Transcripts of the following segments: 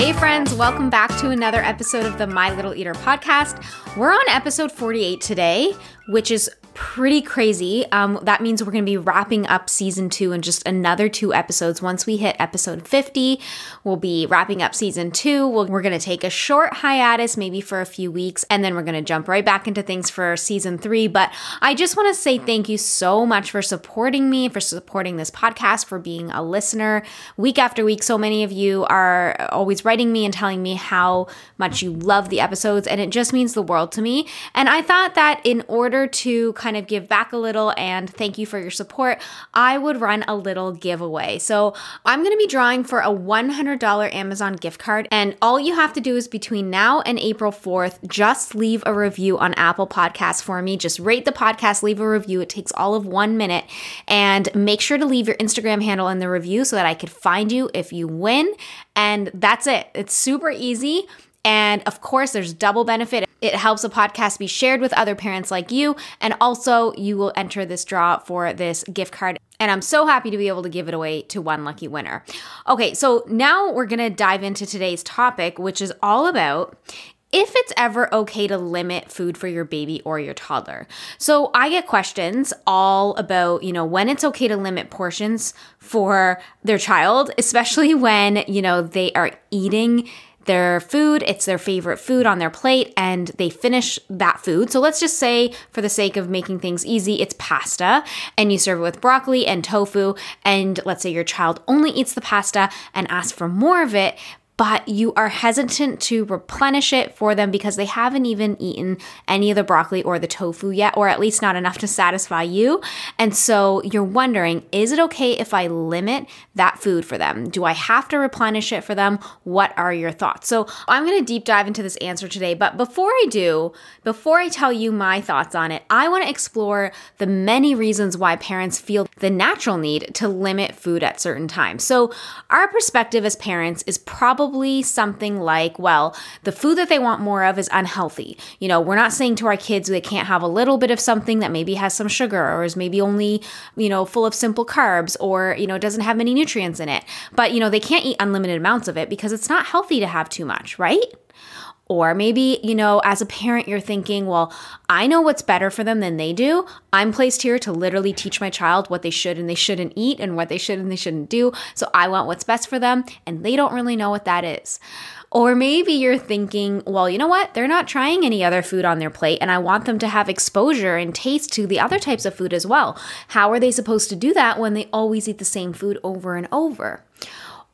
Hey, friends, welcome back to another episode of the My Little Eater podcast. We're on episode 48 today, which is pretty crazy. Um, that means we're going to be wrapping up season two in just another two episodes. Once we hit episode 50, we'll be wrapping up season two. we we are going to take a short hiatus, maybe for a few weeks, and then we're going to jump right back into things for season three. But I just want to say thank you so much for supporting me, for supporting this podcast, for being a listener week after week. So many of you are always writing me and telling me how much you love the episodes, and it just means the world to me. And I thought that in order to kind of give back a little and thank you for your support, I would run a little giveaway. So I'm going to be drawing for a $100 Amazon gift card. And all you have to do is between now and April 4th, just leave a review on Apple Podcasts for me. Just rate the podcast, leave a review. It takes all of one minute. And make sure to leave your Instagram handle in the review so that I could find you if you win. And that's it. It's super easy. And of course, there's double benefit. It helps a podcast be shared with other parents like you. And also, you will enter this draw for this gift card. And I'm so happy to be able to give it away to one lucky winner. Okay, so now we're gonna dive into today's topic, which is all about if it's ever okay to limit food for your baby or your toddler. So I get questions all about, you know, when it's okay to limit portions for their child, especially when, you know, they are eating their food, it's their favorite food on their plate, and they finish that food. So let's just say, for the sake of making things easy, it's pasta, and you serve it with broccoli and tofu. And let's say your child only eats the pasta and asks for more of it, but you are hesitant to replenish it for them because they haven't even eaten any of the broccoli or the tofu yet, or at least not enough to satisfy you. And so you're wondering is it okay if I limit that food for them? Do I have to replenish it for them? What are your thoughts? So I'm going to deep dive into this answer today. But before I do, before I tell you my thoughts on it, I want to explore the many reasons why parents feel the natural need to limit food at certain times. So our perspective as parents is probably probably something like, well, the food that they want more of is unhealthy. You know, we're not saying to our kids they can't have a little bit of something that maybe has some sugar or is maybe only, you know, full of simple carbs or, you know, doesn't have many nutrients in it. But, you know, they can't eat unlimited amounts of it because it's not healthy to have too much, right? Or maybe, you know, as a parent, you're thinking, well, I know what's better for them than they do. I'm placed here to literally teach my child what they should and they shouldn't eat and what they should and they shouldn't do. So I want what's best for them, and they don't really know what that is. Or maybe you're thinking, well, you know what? They're not trying any other food on their plate, and I want them to have exposure and taste to the other types of food as well. How are they supposed to do that when they always eat the same food over and over?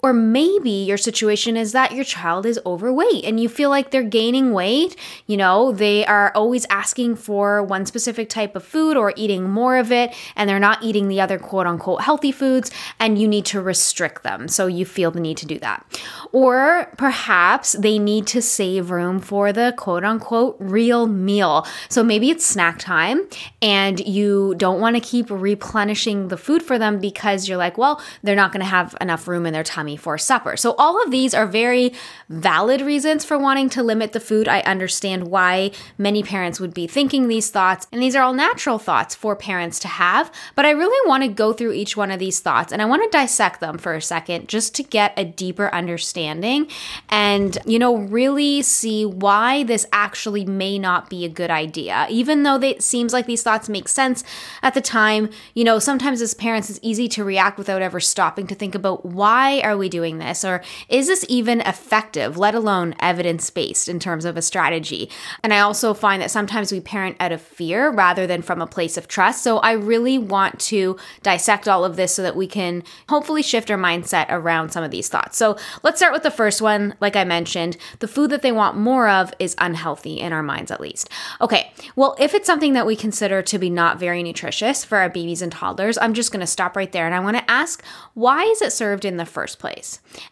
Or maybe your situation is that your child is overweight and you feel like they're gaining weight. You know, they are always asking for one specific type of food or eating more of it, and they're not eating the other quote unquote healthy foods, and you need to restrict them. So you feel the need to do that. Or perhaps they need to save room for the quote unquote real meal. So maybe it's snack time and you don't want to keep replenishing the food for them because you're like, well, they're not going to have enough room in their tummy for supper. So, all of these are very valid reasons for wanting to limit the food. I understand why many parents would be thinking these thoughts, and these are all natural thoughts for parents to have. But I really want to go through each one of these thoughts and I want to dissect them for a second just to get a deeper understanding and, you know, really see why this actually may not be a good idea. Even though it seems like these thoughts make sense at the time, you know, sometimes as parents it's easy to react without ever stopping to think about why are we we doing this? Or is this even effective, let alone evidence based in terms of a strategy? And I also find that sometimes we parent out of fear rather than from a place of trust. So I really want to dissect all of this so that we can hopefully shift our mindset around some of these thoughts. So let's start with the first one. Like I mentioned, the food that they want more of is unhealthy in our minds, at least. Okay, well, if it's something that we consider to be not very nutritious for our babies and toddlers, I'm just gonna stop right there and I wanna ask, why is it served in the first place?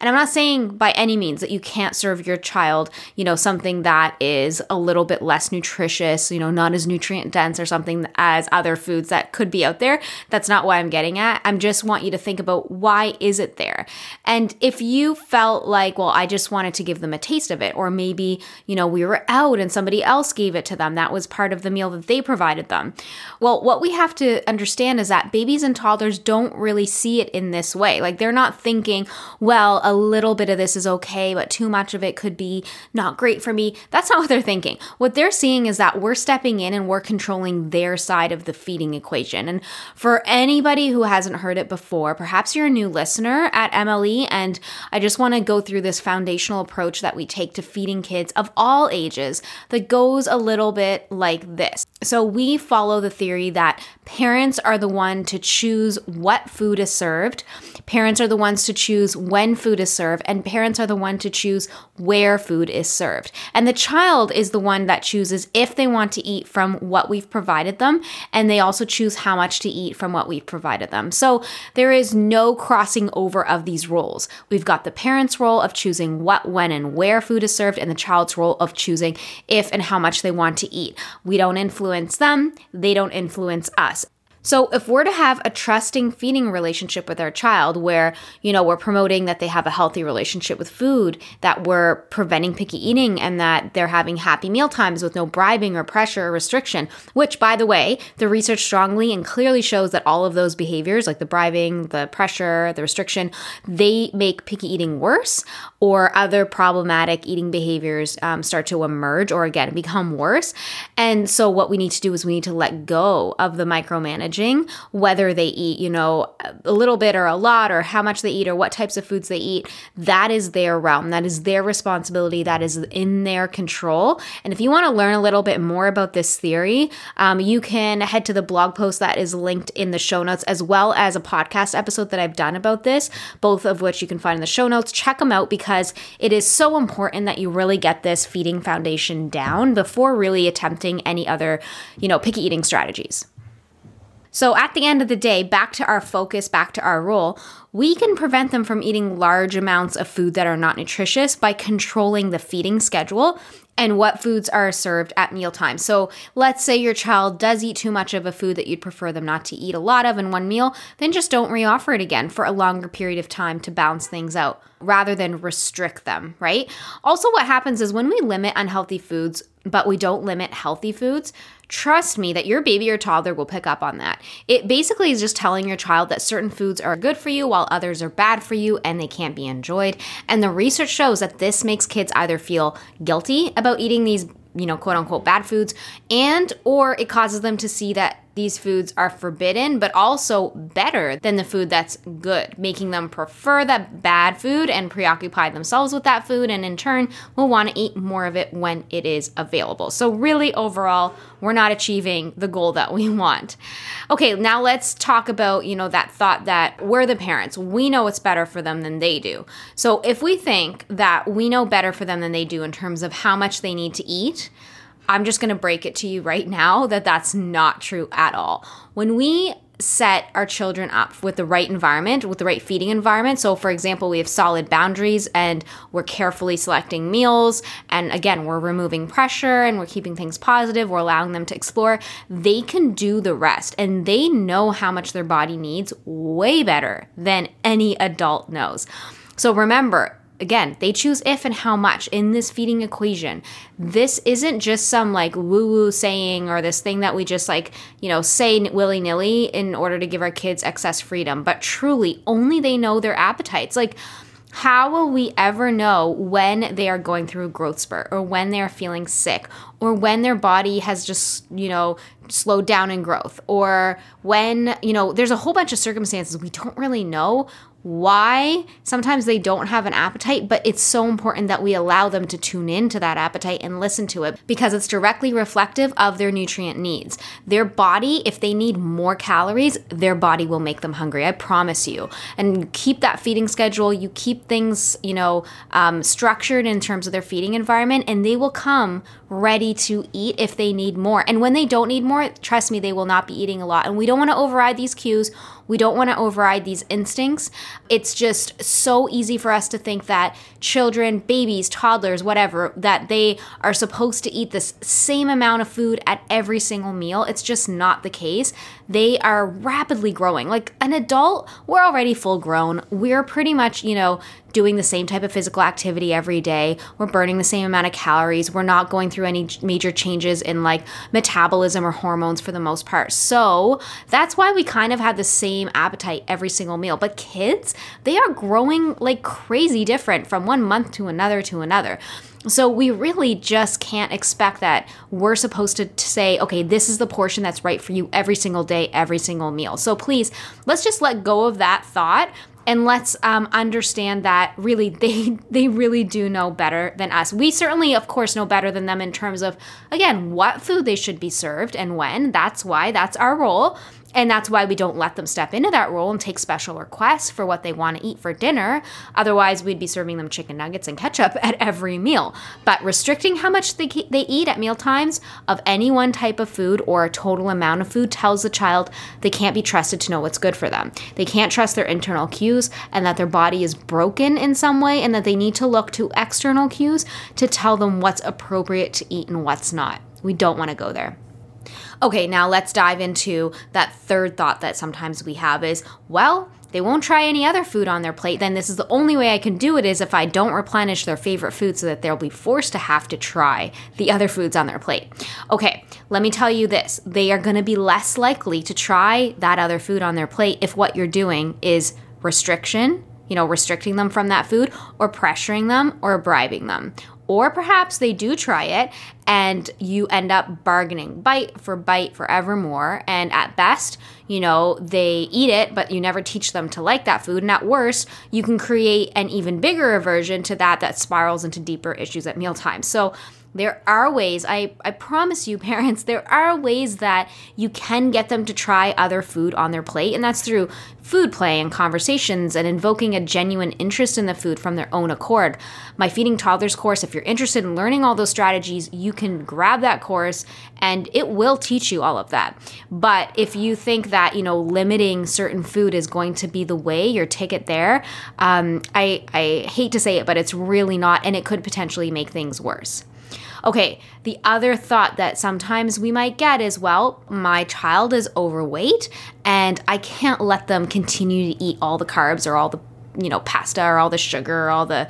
And I'm not saying by any means that you can't serve your child, you know, something that is a little bit less nutritious, you know, not as nutrient dense or something as other foods that could be out there. That's not what I'm getting at. I just want you to think about why is it there? And if you felt like, well, I just wanted to give them a taste of it, or maybe, you know, we were out and somebody else gave it to them, that was part of the meal that they provided them. Well, what we have to understand is that babies and toddlers don't really see it in this way. Like they're not thinking, well, a little bit of this is okay, but too much of it could be not great for me. That's not what they're thinking. What they're seeing is that we're stepping in and we're controlling their side of the feeding equation. And for anybody who hasn't heard it before, perhaps you're a new listener at MLE, and I just want to go through this foundational approach that we take to feeding kids of all ages that goes a little bit like this. So we follow the theory that parents are the one to choose what food is served, parents are the ones to choose when food is served, and parents are the one to choose where food is served. And the child is the one that chooses if they want to eat from what we've provided them, and they also choose how much to eat from what we've provided them. So there is no crossing over of these roles. We've got the parent's role of choosing what, when, and where food is served, and the child's role of choosing if and how much they want to eat. We don't influence them, they don't influence us. So, if we're to have a trusting feeding relationship with our child where, you know, we're promoting that they have a healthy relationship with food, that we're preventing picky eating, and that they're having happy meal times with no bribing or pressure or restriction, which, by the way, the research strongly and clearly shows that all of those behaviors, like the bribing, the pressure, the restriction, they make picky eating worse or other problematic eating behaviors um, start to emerge or again become worse. And so, what we need to do is we need to let go of the micromanagement managing whether they eat, you know, a little bit or a lot or how much they eat or what types of foods they eat. That is their realm. That is their responsibility. That is in their control. And if you want to learn a little bit more about this theory, um, you can head to the blog post that is linked in the show notes, as well as a podcast episode that I've done about this, both of which you can find in the show notes. Check them out because it is so important that you really get this feeding foundation down before really attempting any other, you know, picky eating strategies. So at the end of the day, back to our focus, back to our role, we can prevent them from eating large amounts of food that are not nutritious by controlling the feeding schedule and what foods are served at mealtime. So, let's say your child does eat too much of a food that you'd prefer them not to eat a lot of in one meal, then just don't reoffer it again for a longer period of time to balance things out rather than restrict them, right? Also, what happens is when we limit unhealthy foods, but we don't limit healthy foods, trust me that your baby or toddler will pick up on that. It basically is just telling your child that certain foods are good for you while others are bad for you and they can't be enjoyed. And the research shows that this makes kids either feel guilty about eating these, you know, quote unquote bad foods and or it causes them to see that these foods are forbidden, but also better than the food that's good, making them prefer that bad food and preoccupy themselves with that food, and in turn will want to eat more of it when it is available. So, really, overall, we're not achieving the goal that we want. Okay, now let's talk about, you know, that thought that we're the parents, we know what's better for them than they do. So, if we think that we know better for them than they do in terms of how much they need to eat, I'm just going to break it to you right now that that's not true at all. When we set our children up with the right environment, with the right feeding environment. So, for example, we have solid boundaries and we're carefully selecting meals. And again, we're removing pressure and we're keeping things positive. We're allowing them to explore. They can do the rest and they know how much their body needs way better than any adult knows. So, remember, again, they choose if and how much in this feeding equation. This isn't just some like woo woo saying or this thing that we just like, you know, say willy nilly in order to give our kids excess freedom, but truly only they know their appetites. Like, how will we ever know when they are going through a growth spurt or when they are feeling sick or when their body has just, you know, slowed down in growth or when, you know, there's a whole bunch of circumstances we don't really know why sometimes they don't have an appetite, but it's so important that we allow them to tune into that appetite and listen to it because it's directly reflective of their nutrient needs. Their body, if they need more calories, their body will make them hungry. I promise you. And keep that feeding schedule. You keep things, you know, um, structured in terms of their feeding environment, and they will come ready to eat if they need more. And when they don't need more, trust me, they will not be eating a lot. And we don't want to override these cues we don't want to override these instincts. It's just so easy for us to think that children, babies, toddlers, whatever, that they are supposed to eat this same amount of food at every single meal. It's just not the case. They are rapidly growing. Like an adult, we're already full grown. We're pretty much, you know, doing the same type of physical activity every day. We're burning the same amount of calories. We're not going through any major changes in like metabolism or hormones for the most part. So that's why we kind of have the same appetite every single meal. But kids, they are growing like crazy different from one month to another to another. So we really just can't expect that we're supposed to say, okay, this is the portion that's right for you every single day, every single meal. So please, let's just let go of that thought and let's um, understand that really they they really do know better than us we certainly of course know better than them in terms of again what food they should be served and when that's why that's our role and that's why we don't let them step into that role and take special requests for what they want to eat for dinner. Otherwise, we'd be serving them chicken nuggets and ketchup at every meal. But restricting how much they, they eat at meal times of any one type of food or a total amount of food tells the child they can't be trusted to know what's good for them. They can't trust their internal cues and that their body is broken in some way and that they need to look to external cues to tell them what's appropriate to eat and what's not. We don't want to go there. Okay, now let's dive into that third thought that sometimes we have is, well, they won't try any other food on their plate, then this is the only way I can do it is if I don't replenish their favorite food so that they'll be forced to have to try the other foods on their plate. Okay, let me tell you this. They are gonna be less likely to try that other food on their plate if what you're doing is restriction, you know, restricting them from that food, or pressuring them, or bribing them, or perhaps they do try it and you end up bargaining bite for bite forevermore. And at best, you know, they eat it, but you never teach them to like that food. And at worst, you can create an even bigger aversion to that that spirals into deeper issues at mealtime. So there are ways, I, I promise you, parents, there are ways that you can get them to try other food on their plate, and that's through food play and conversations and invoking a genuine interest in the food from their own accord. My Feeding Toddlers course, if you're interested in learning all those strategies, you can grab that course and it will teach you all of that. But if you think that, you know, limiting certain food is going to be the way, your ticket there, um, I, I hate to say it, but it's really not, and it could potentially make things worse. Okay, the other thought that sometimes we might get is well, my child is overweight and I can't let them continue to eat all the carbs or all the you know pasta or all the sugar or all the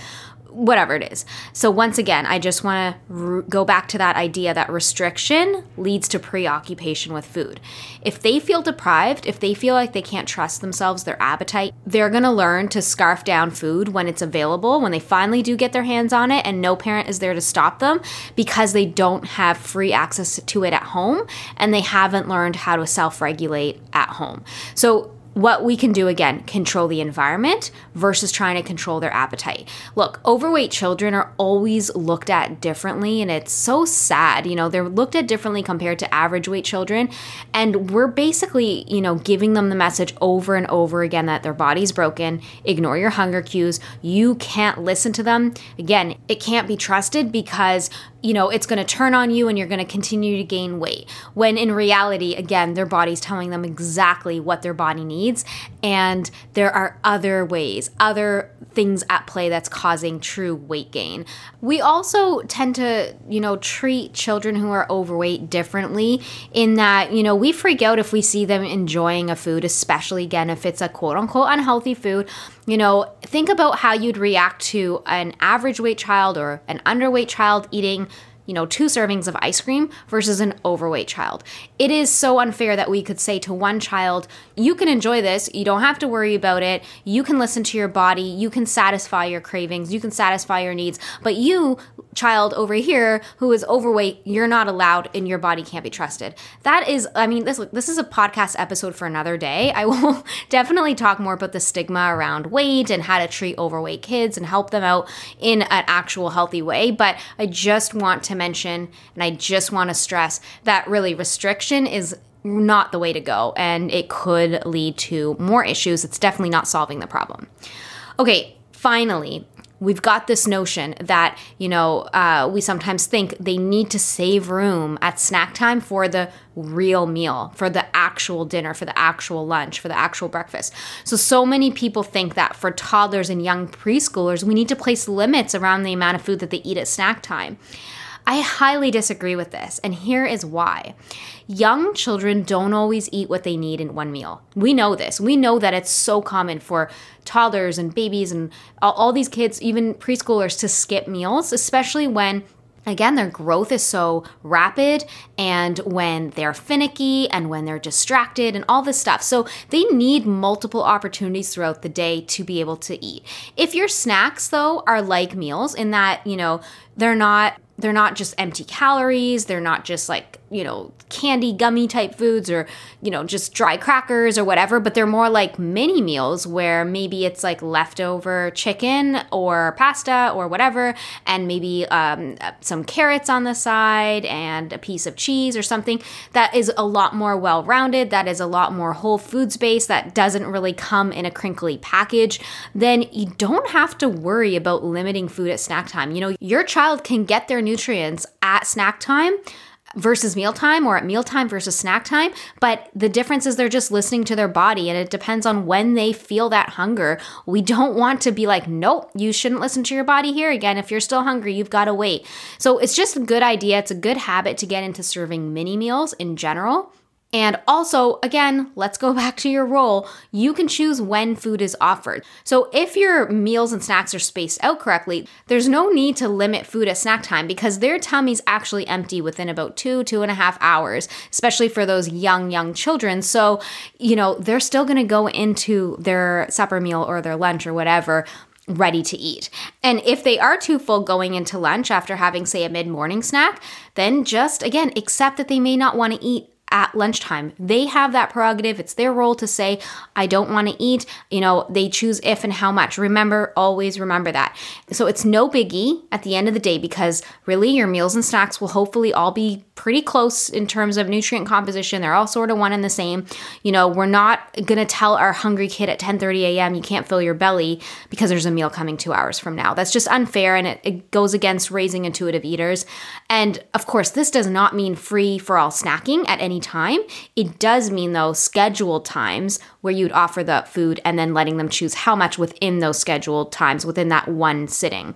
whatever it is. So, once again, I just want to go back to that idea that restriction leads to preoccupation with food. If they feel deprived, if they feel like they can't trust themselves, their appetite, they're going to learn to scarf down food when it's available, when they finally do get their hands on it, and no parent is there to stop them because they don't have free access to it at home and they haven't learned how to self regulate at home. So, what we can do again control the environment versus trying to control their appetite. Look overweight children are always looked at differently and it's so sad you know they're looked at differently compared to average weight children and we're basically you know giving them the message over and over again that their body's broken ignore your hunger cues you can't listen to them. Again it can't be trusted because you know, it's going to turn on you and you're going to continue to gain weight. When in reality, again, their body's telling them exactly what their body needs. And there are other ways, other things at play that's causing true weight gain. We also tend to, you know, treat children who are overweight differently in that, you know, we freak out if we see them enjoying a food, especially again if it's a quote unquote unhealthy food. You know, think about how you'd react to an average weight child or an underweight child eating you know, two servings of ice cream versus an overweight child. It is so unfair that we could say to one child, you can enjoy this, you don't have to worry about it, you can listen to your body, you can satisfy your cravings, you can satisfy your needs, but you, child over here who is overweight, you're not allowed and your body can't be trusted. That is, I mean, this this is a podcast episode for another day. I will definitely talk more about the stigma around weight and how to treat overweight kids and help them out in an actual healthy way, but I just want to mention and I just want to stress that really restriction is not the way to go and it could lead to more issues. It's definitely not solving the problem. Okay, finally, we've got this notion that you know uh, we sometimes think they need to save room at snack time for the real meal for the actual dinner for the actual lunch for the actual breakfast so so many people think that for toddlers and young preschoolers we need to place limits around the amount of food that they eat at snack time I highly disagree with this, and here is why. Young children don't always eat what they need in one meal. We know this. We know that it's so common for toddlers and babies and all, all these kids, even preschoolers, to skip meals, especially when again, their growth is so rapid and when they're finicky and when they're distracted and all this stuff. So they need multiple opportunities throughout the day to be able to eat. If your snacks, though, are like meals in that, you know, they're not they're not just empty calories they're not just like you know candy gummy type foods or you know just dry crackers or whatever but they're more like mini meals where maybe it's like leftover chicken or pasta or whatever and maybe um, some carrots on the side and a piece of cheese or something. That is a lot more well rounded that is a lot more whole foods based that doesn't really come in a crinkly package. Then you don't have to worry about limiting food at snack time. You know your child can get their nutrients at snack time versus mealtime or at mealtime versus snack time. But the difference is they're just listening to their body and it depends on when they feel that hunger. We don't want to be like, nope, you shouldn't listen to your body here again. If you're still hungry, you've got to wait. So it's just a good idea. It's a good habit to get into serving mini meals in general. And also, again, let's go back to your role. You can choose when food is offered. So, if your meals and snacks are spaced out correctly, there's no need to limit food at snack time because their tummy's actually empty within about two, two and a half hours, especially for those young, young children. So, you know, they're still gonna go into their supper meal or their lunch or whatever ready to eat. And if they are too full going into lunch after having, say, a mid morning snack, then just again accept that they may not want to eat at lunchtime. They have that prerogative. It's their role to say, I don't want to eat. You know, they choose if and how much. Remember, always remember that. So it's no biggie at the end of the day because really your meals and snacks will hopefully all be pretty close in terms of nutrient composition. They're all sort of one and the same. You know, we're not going to tell our hungry kid at 10:30 a.m. you can't fill your belly because there's a meal coming 2 hours from now. That's just unfair and it, it goes against raising intuitive eaters. And of course, this does not mean free for all snacking at any time. It does mean, though, scheduled times where you'd offer the food and then letting them choose how much within those scheduled times within that one sitting.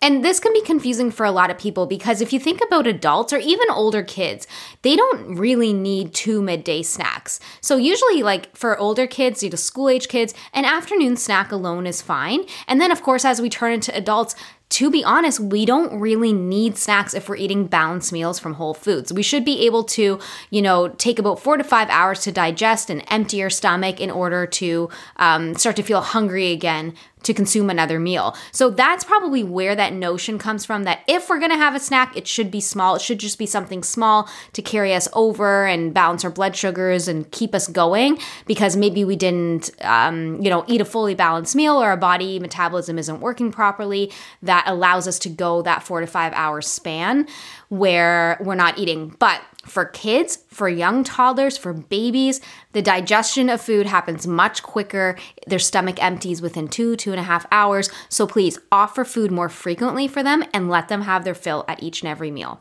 And this can be confusing for a lot of people because if you think about adults or even older kids, they don't really need two midday snacks. So, usually, like for older kids, you know, school age kids, an afternoon snack alone is fine. And then, of course, as we turn into adults, to be honest, we don't really need snacks if we're eating balanced meals from Whole Foods. We should be able to, you know, take about four to five hours to digest and empty your stomach in order to um, start to feel hungry again to consume another meal. So that's probably where that notion comes from that if we're gonna have a snack, it should be small. It should just be something small to carry us over and balance our blood sugars and keep us going because maybe we didn't, um, you know, eat a fully balanced meal or our body metabolism isn't working properly. That allows us to go that four to five hour span where we're not eating. But for kids, for young toddlers, for babies, the digestion of food happens much quicker. Their stomach empties within two, two and a half hours. So please offer food more frequently for them and let them have their fill at each and every meal.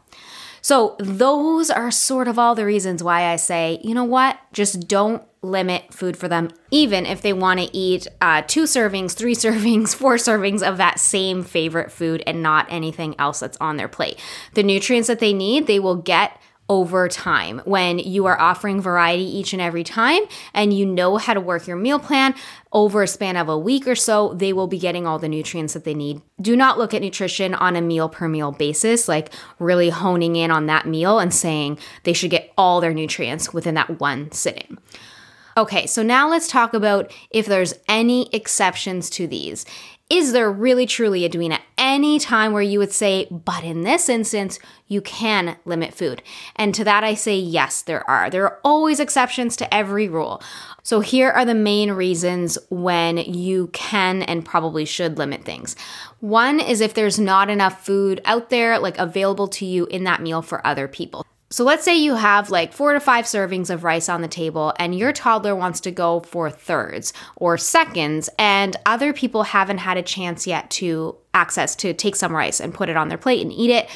So, those are sort of all the reasons why I say, you know what, just don't limit food for them, even if they want to eat uh, two servings, three servings, four servings of that same favorite food and not anything else that's on their plate. The nutrients that they need, they will get over time. When you are offering variety each and every time and you know how to work your meal plan over a span of a week or so, they will be getting all the nutrients that they need. Do not look at nutrition on a meal per meal basis, like really honing in on that meal and saying they should get all their nutrients within that one sitting. Okay, so now let's talk about if there's any exceptions to these. Is there really truly, Edwina, any time where you would say, but in this instance, you can limit food? And to that, I say, yes, there are. There are always exceptions to every rule. So here are the main reasons when you can and probably should limit things. One is if there's not enough food out there, like available to you in that meal for other people. So let's say you have like four to five servings of rice on the table, and your toddler wants to go for thirds or seconds, and other people haven't had a chance yet to access to take some rice and put it on their plate and eat it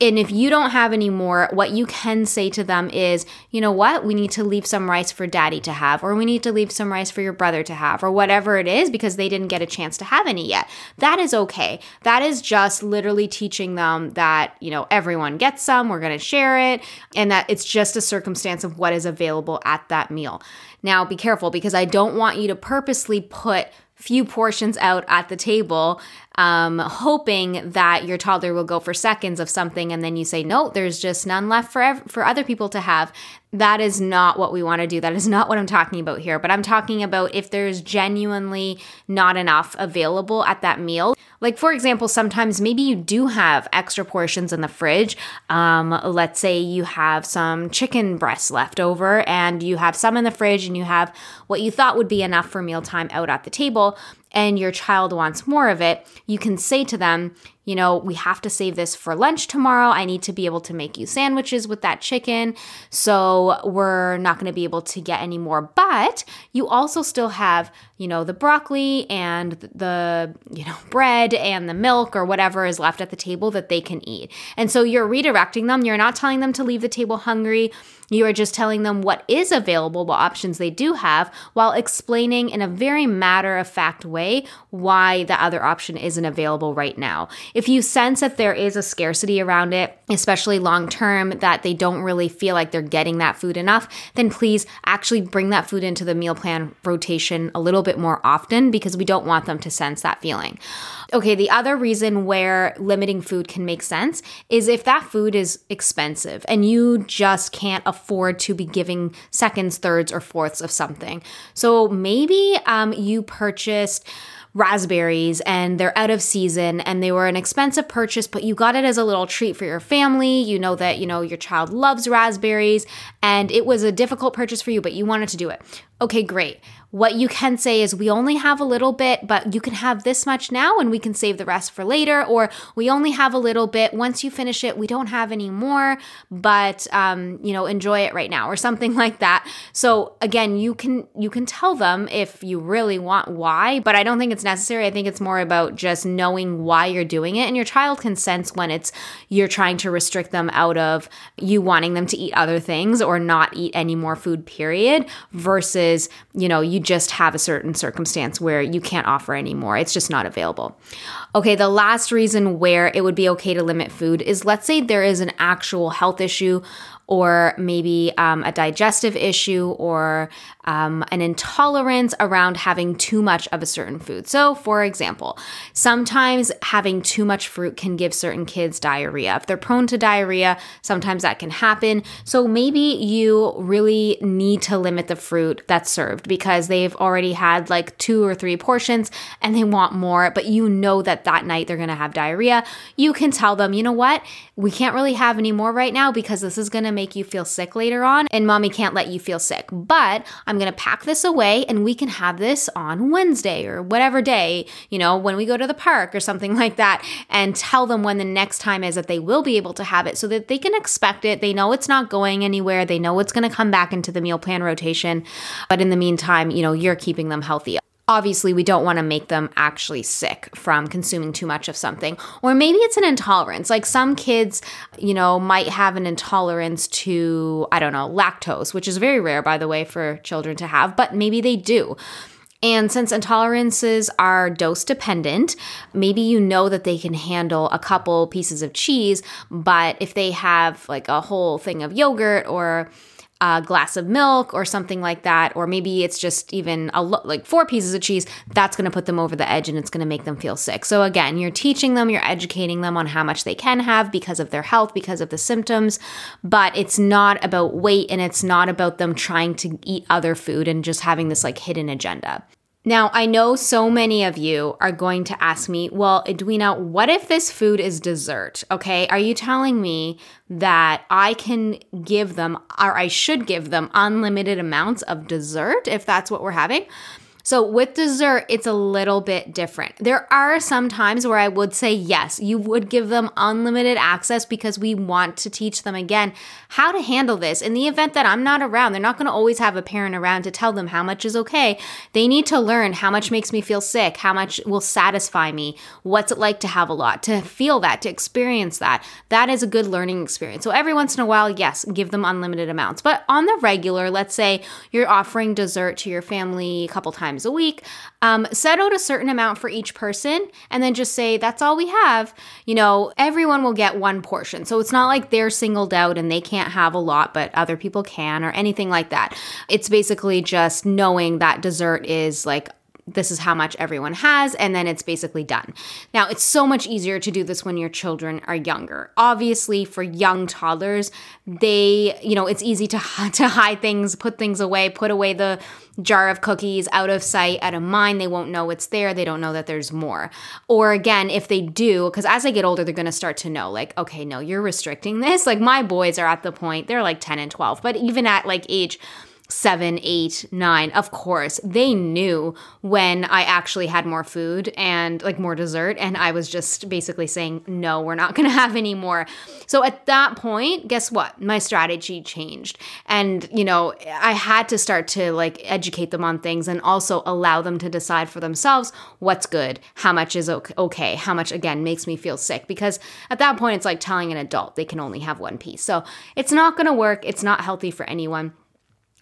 and if you don't have any more, what you can say to them is, you know what, we need to leave some rice for daddy to have, or we need to leave some rice for your brother to have, or whatever it is, because they didn't get a chance to have any yet. That is okay. That is just literally teaching them that, you know, everyone gets some, we're going to share it, and that it's just a circumstance of what is available at that meal. Now, be careful because I don't want you to purposely put few portions out at the table um, hoping that your toddler will go for seconds of something and then you say no there's just none left for ev- for other people to have that is not what we want to do that is not what i'm talking about here but i'm talking about if there's genuinely not enough available at that meal like, for example, sometimes maybe you do have extra portions in the fridge. Um, let's say you have some chicken breasts left over and you have some in the fridge and you have what you thought would be enough for mealtime out at the table and your child wants more of it, you can say to them, you know, we have to save this for lunch tomorrow. I need to be able to make you sandwiches with that chicken. So we're not going to be able to get any more. But you also still have, you know, the broccoli and the, you know, bread and the milk or whatever is left at the table that they can eat. And so you're redirecting them. You're not telling them to leave the table hungry. You are just telling them what is available, what options they do have, while explaining in a very matter of fact way why the other option isn't available right now. If you sense that there is a scarcity around it, especially long term, that they don't really feel like they're getting that food enough, then please actually bring that food into the meal plan rotation a little bit more often because we don't want them to sense that feeling. Okay, the other reason where limiting food can make sense is if that food is expensive and you just can't afford to be giving seconds, thirds, or fourths of something. So maybe um, you purchased raspberries and they're out of season and they were an expensive purchase, but you got it as a little treat for your family. You know that, you know, your child loves raspberries and it was a difficult purchase for you, but you wanted to do it. Okay, great. What you can say is, we only have a little bit, but you can have this much now and we can save the rest for later. Or we only have a little bit. Once you finish it, we don't have any more, but, um, you know, enjoy it right now or something like that. So again, you can, you can tell them if you really want why, but I don't think it's necessary. I think it's more about just knowing why you're doing it. And your child can sense when it's, you're trying to restrict them out of you wanting them to eat other things or not eat any more food, period, versus, you know, you you just have a certain circumstance where you can't offer anymore. It's just not available. Okay, the last reason where it would be okay to limit food is let's say there is an actual health issue or maybe um, a digestive issue or um, an intolerance around having too much of a certain food. So, for example, sometimes having too much fruit can give certain kids diarrhea. If they're prone to diarrhea, sometimes that can happen. So, maybe you really need to limit the fruit that's served because they've already had like two or three portions and they want more, but you know that that night they're gonna have diarrhea. You can tell them, you know what, we can't really have any more right now because this is gonna make you feel sick later on, and mommy can't let you feel sick. But I'm to pack this away and we can have this on Wednesday or whatever day, you know, when we go to the park or something like that, and tell them when the next time is that they will be able to have it so that they can expect it. They know it's not going anywhere, they know it's to come back into the meal plan rotation. But in the meantime, you know, you're keeping them healthy obviously we don't want to make them actually sick from consuming too much of something. Or maybe it's an intolerance. Like some kids you know might have an intolerance to i don't know lactose which is very rare by the way for children to have but maybe they do. And since intolerances are dose dependent, maybe you know that they can handle a couple pieces of cheese, but if they have like a whole thing of yogurt or a glass of milk or something like that, or maybe it's just even a lo- like four pieces of cheese, that's going to put them over the edge and it's going to make them feel sick. So again, you're teaching them, you're educating them on how much they can have because of their health, because of the symptoms, but it's not about weight and it's not about them trying to eat other food and just having this like hidden agenda. Now, I know so many of you are going to ask me, well, Edwina, what if this food is dessert? Okay. Are you telling me that I can give them, or I should give them, unlimited amounts of dessert if that's what we're having? So with dessert, it's a little bit different. There are some times where I would say yes, you would give them unlimited access because we want to teach them again how to handle this. In the event that I'm not around, they're not going to always have a parent around to tell them how much is okay. They need to learn how much makes me feel sick, how much will satisfy me, what's it like to have a lot, to feel that, to experience that. That is a good learning experience. So every once in a while, yes, give them unlimited amounts. But on the regular, let's say you're offering dessert to your family a couple times times a week. Um, set out a certain amount for each person and then just say, that's all we have. You know, everyone will get one portion. So it's not like they're singled out and they can't have a lot, but other people can or anything like that. It's basically just knowing that dessert is like this is how much everyone has, and then it's basically done. Now, it's so much easier to do this when your children are younger. Obviously, for young toddlers, they, you know, it's easy to, to hide things, put things away, put away the jar of cookies out of sight, out of mind. They won't know it's there. They don't know that there's more. Or again, if they do, because as they get older, they're going to start to know, like, okay, no, you're restricting this. Like, my boys are at the point, they're like 10 and 12, but even at like age, seven, eight, nine, of course, they knew when I actually had more food and like more dessert. And I was just basically saying, no, we're not going to have any more. So at that point, guess what? My strategy changed. And, you know, I had to start to like educate them on things and also allow them to decide for themselves what's good, how much is okay, how much, again, makes me feel sick. Because at that point, it's like telling an adult they can only have one piece. So it's not going to work. It's not healthy for anyone.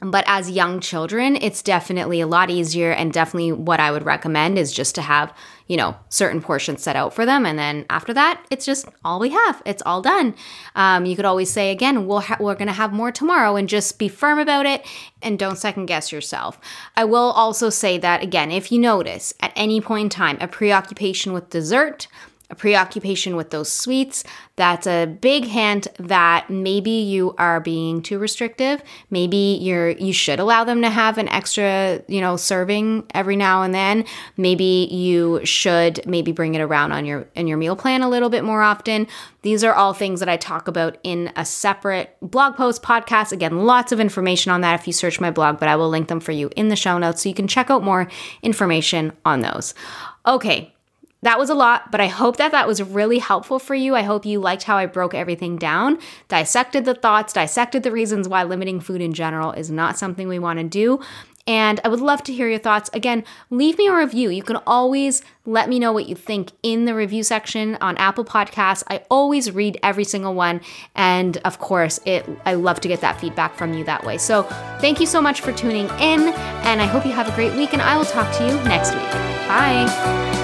But as young children, it's definitely a lot easier. And definitely what I would recommend is just to have, you know, certain portions set out for them. And then after that, it's just all we have. It's all done. Um, you could always say again, we'll ha- we're going to have more tomorrow and just be firm about it and don't second guess yourself. I will also say that again, if you notice at any point in time a preoccupation with dessert, a preoccupation with those sweets, that's a big hint that maybe you are being too restrictive. Maybe you're you should allow them to have an extra, you know, serving every now and then. Maybe you should maybe bring it around on your in your meal plan a little bit more often. These are all things that I talk about in a separate blog post podcast. Again, lots of information on that if you search my blog, but I will link them for you in the show notes so you can check out more information on those. Okay, that was a lot, but I hope that that was really helpful for you. I hope you liked how I broke everything down, dissected the thoughts, dissected the reasons why limiting food in general is not something we want to do. And I would love to hear your thoughts. Again, leave me a review. You can always let me know what you think in the review section on Apple Podcasts. I always read every single one. And of course, it I love to get that feedback from you that way. So thank you so much for tuning in. And I hope you have a great week. And I will talk to you next week. Bye.